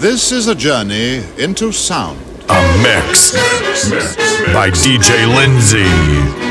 This is a journey into sound. A mix, mix by DJ Lindsay.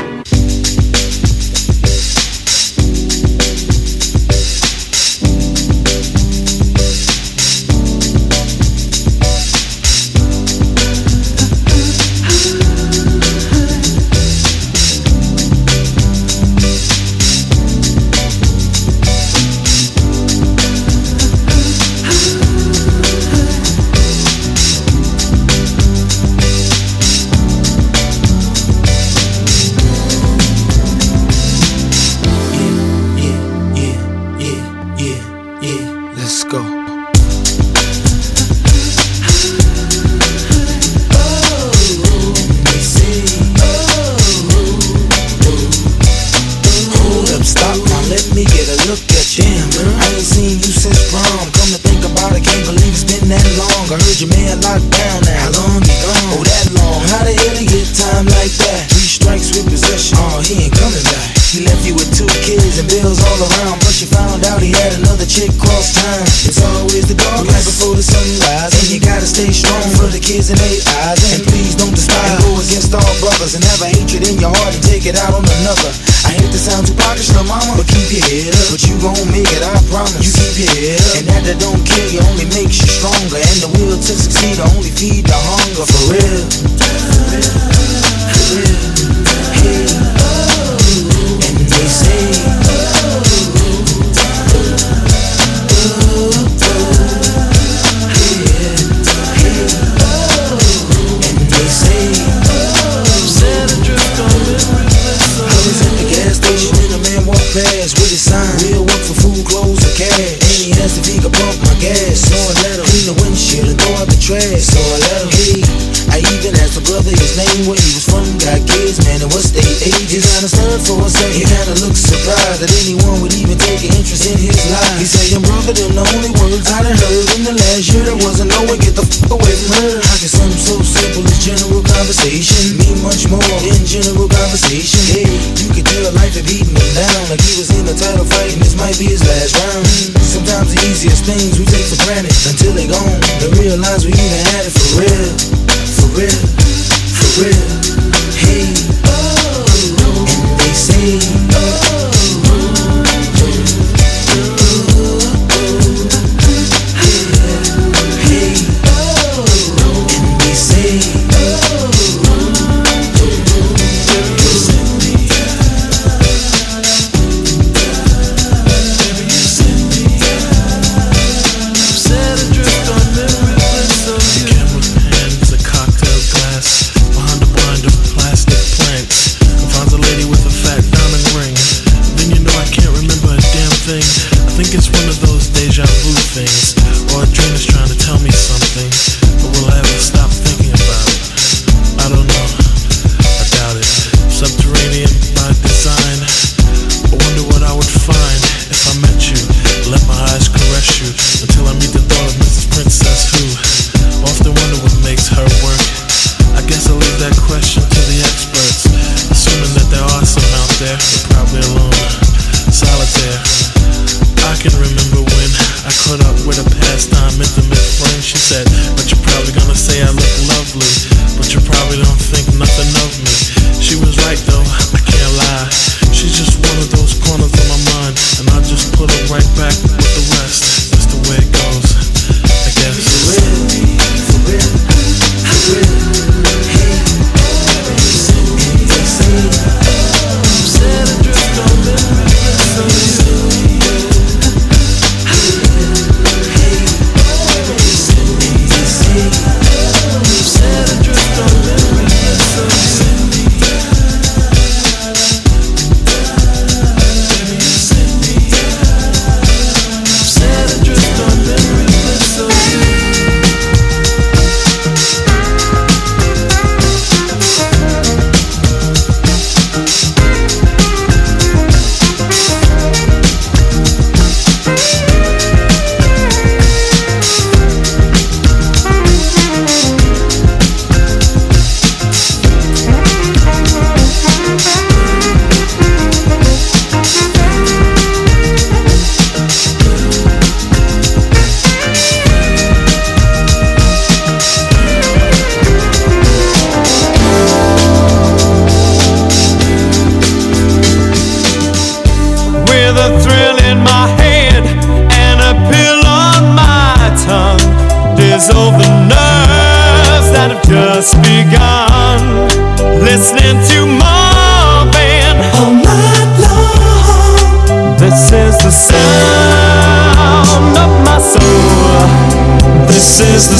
it out on another. I hate to sound too pockish, no mama, but keep your head up. But you gon' make it, I promise. You keep your head up, and that that don't kill you only makes you stronger. And the will to succeed only feed simple as general conversation. Mean much more than general conversation. Hey, you can tell a life had beaten him down. Like he was in a title fight and this might be his last round. Sometimes the easiest things we take for granted until they gone. and realize we even had it for real. For real.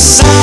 This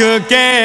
come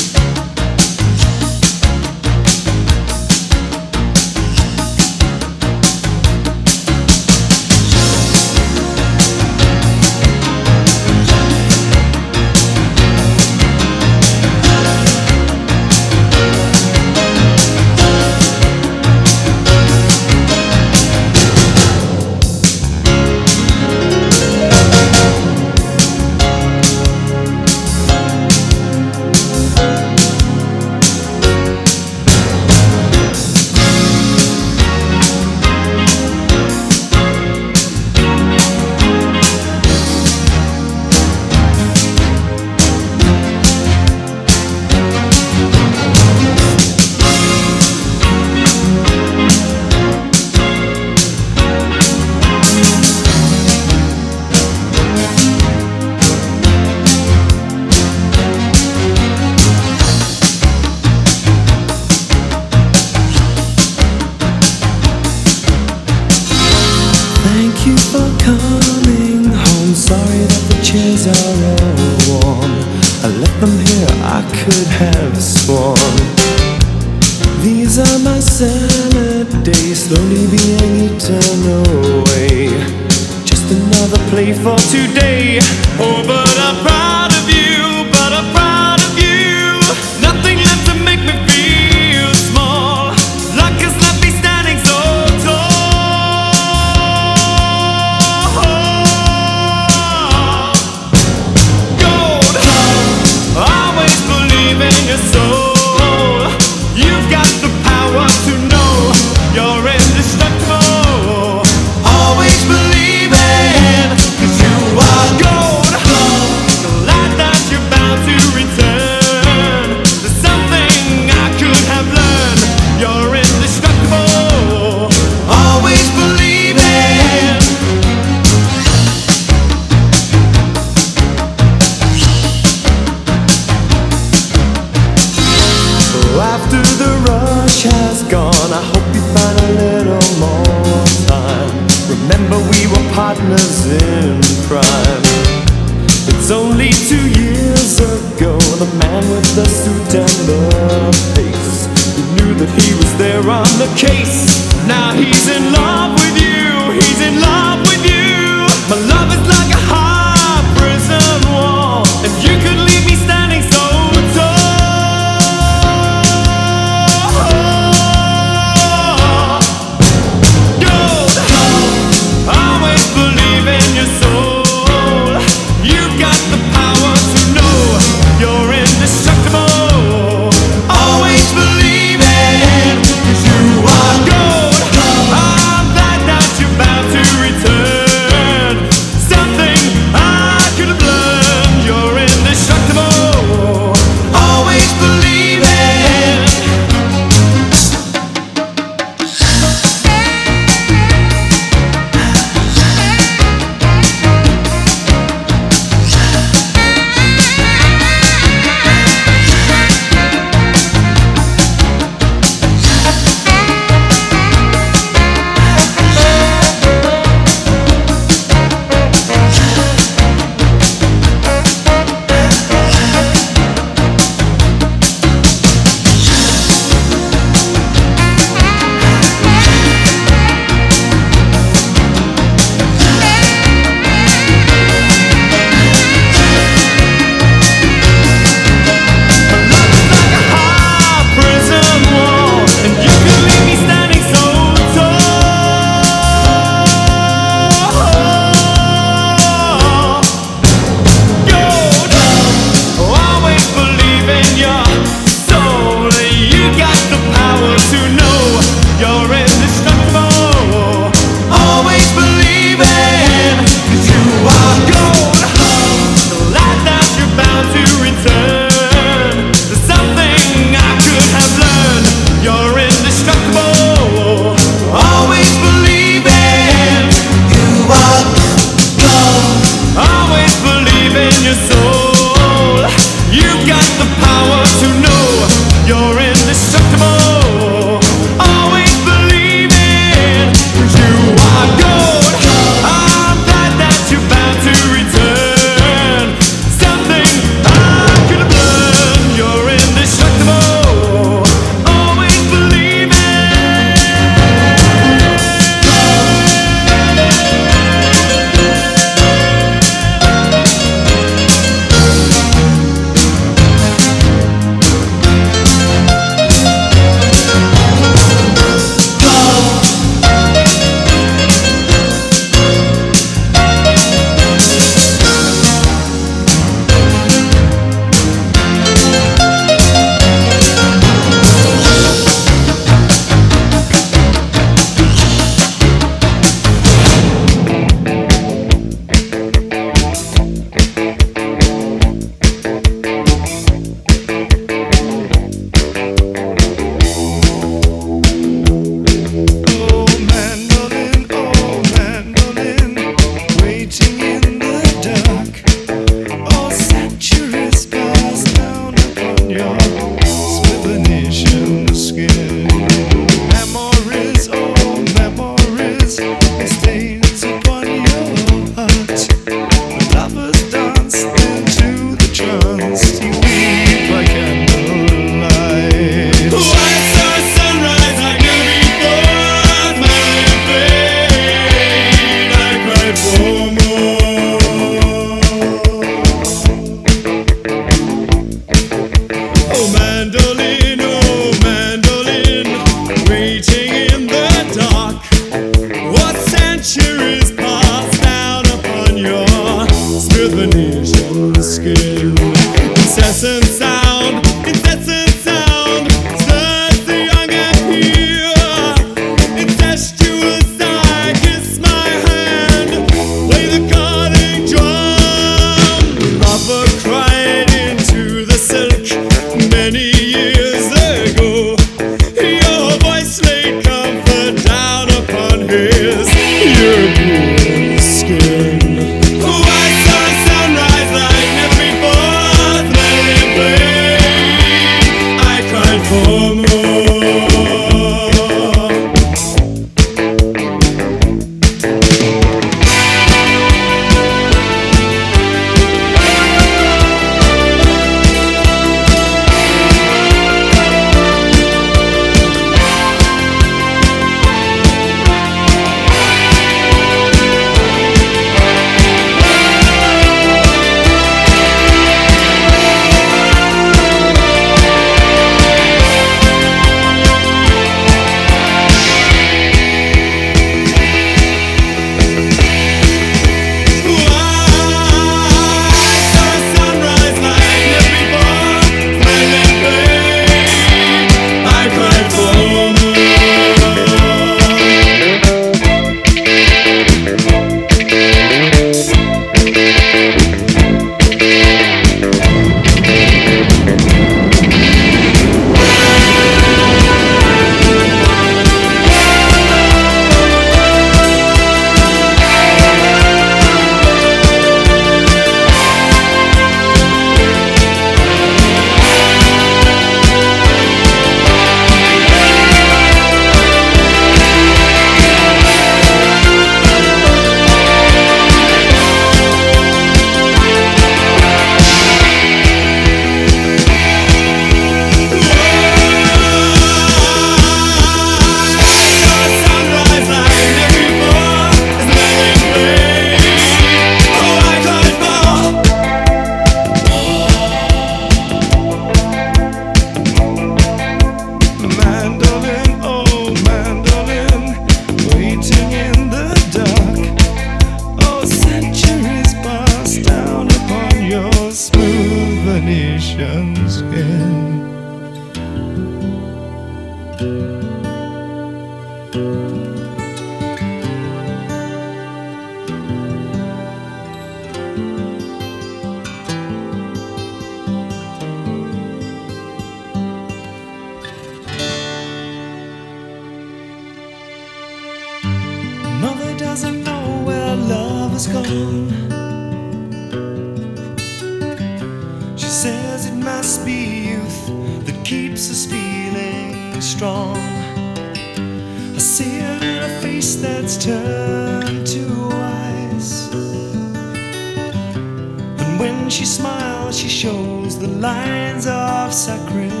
When she smiles, she shows the lines of sacrifice.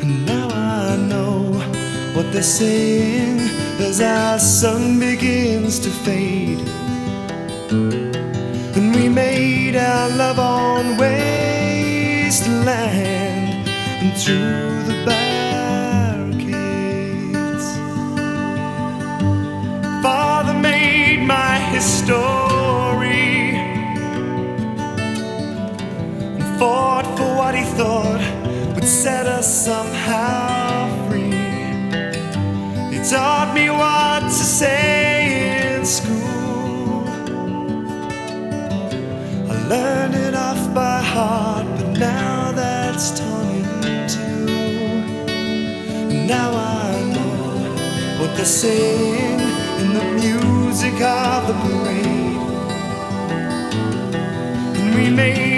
And now I know what they're saying as our sun begins to fade. And we made our love on wasteland and through the barricades. Father made my history. fought for what he thought would set us somehow free. He taught me what to say in school. I learned it off by heart, but now that's torn into. now I know what they're saying in the music of the parade. And we made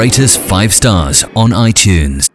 rate us 5 stars on iTunes.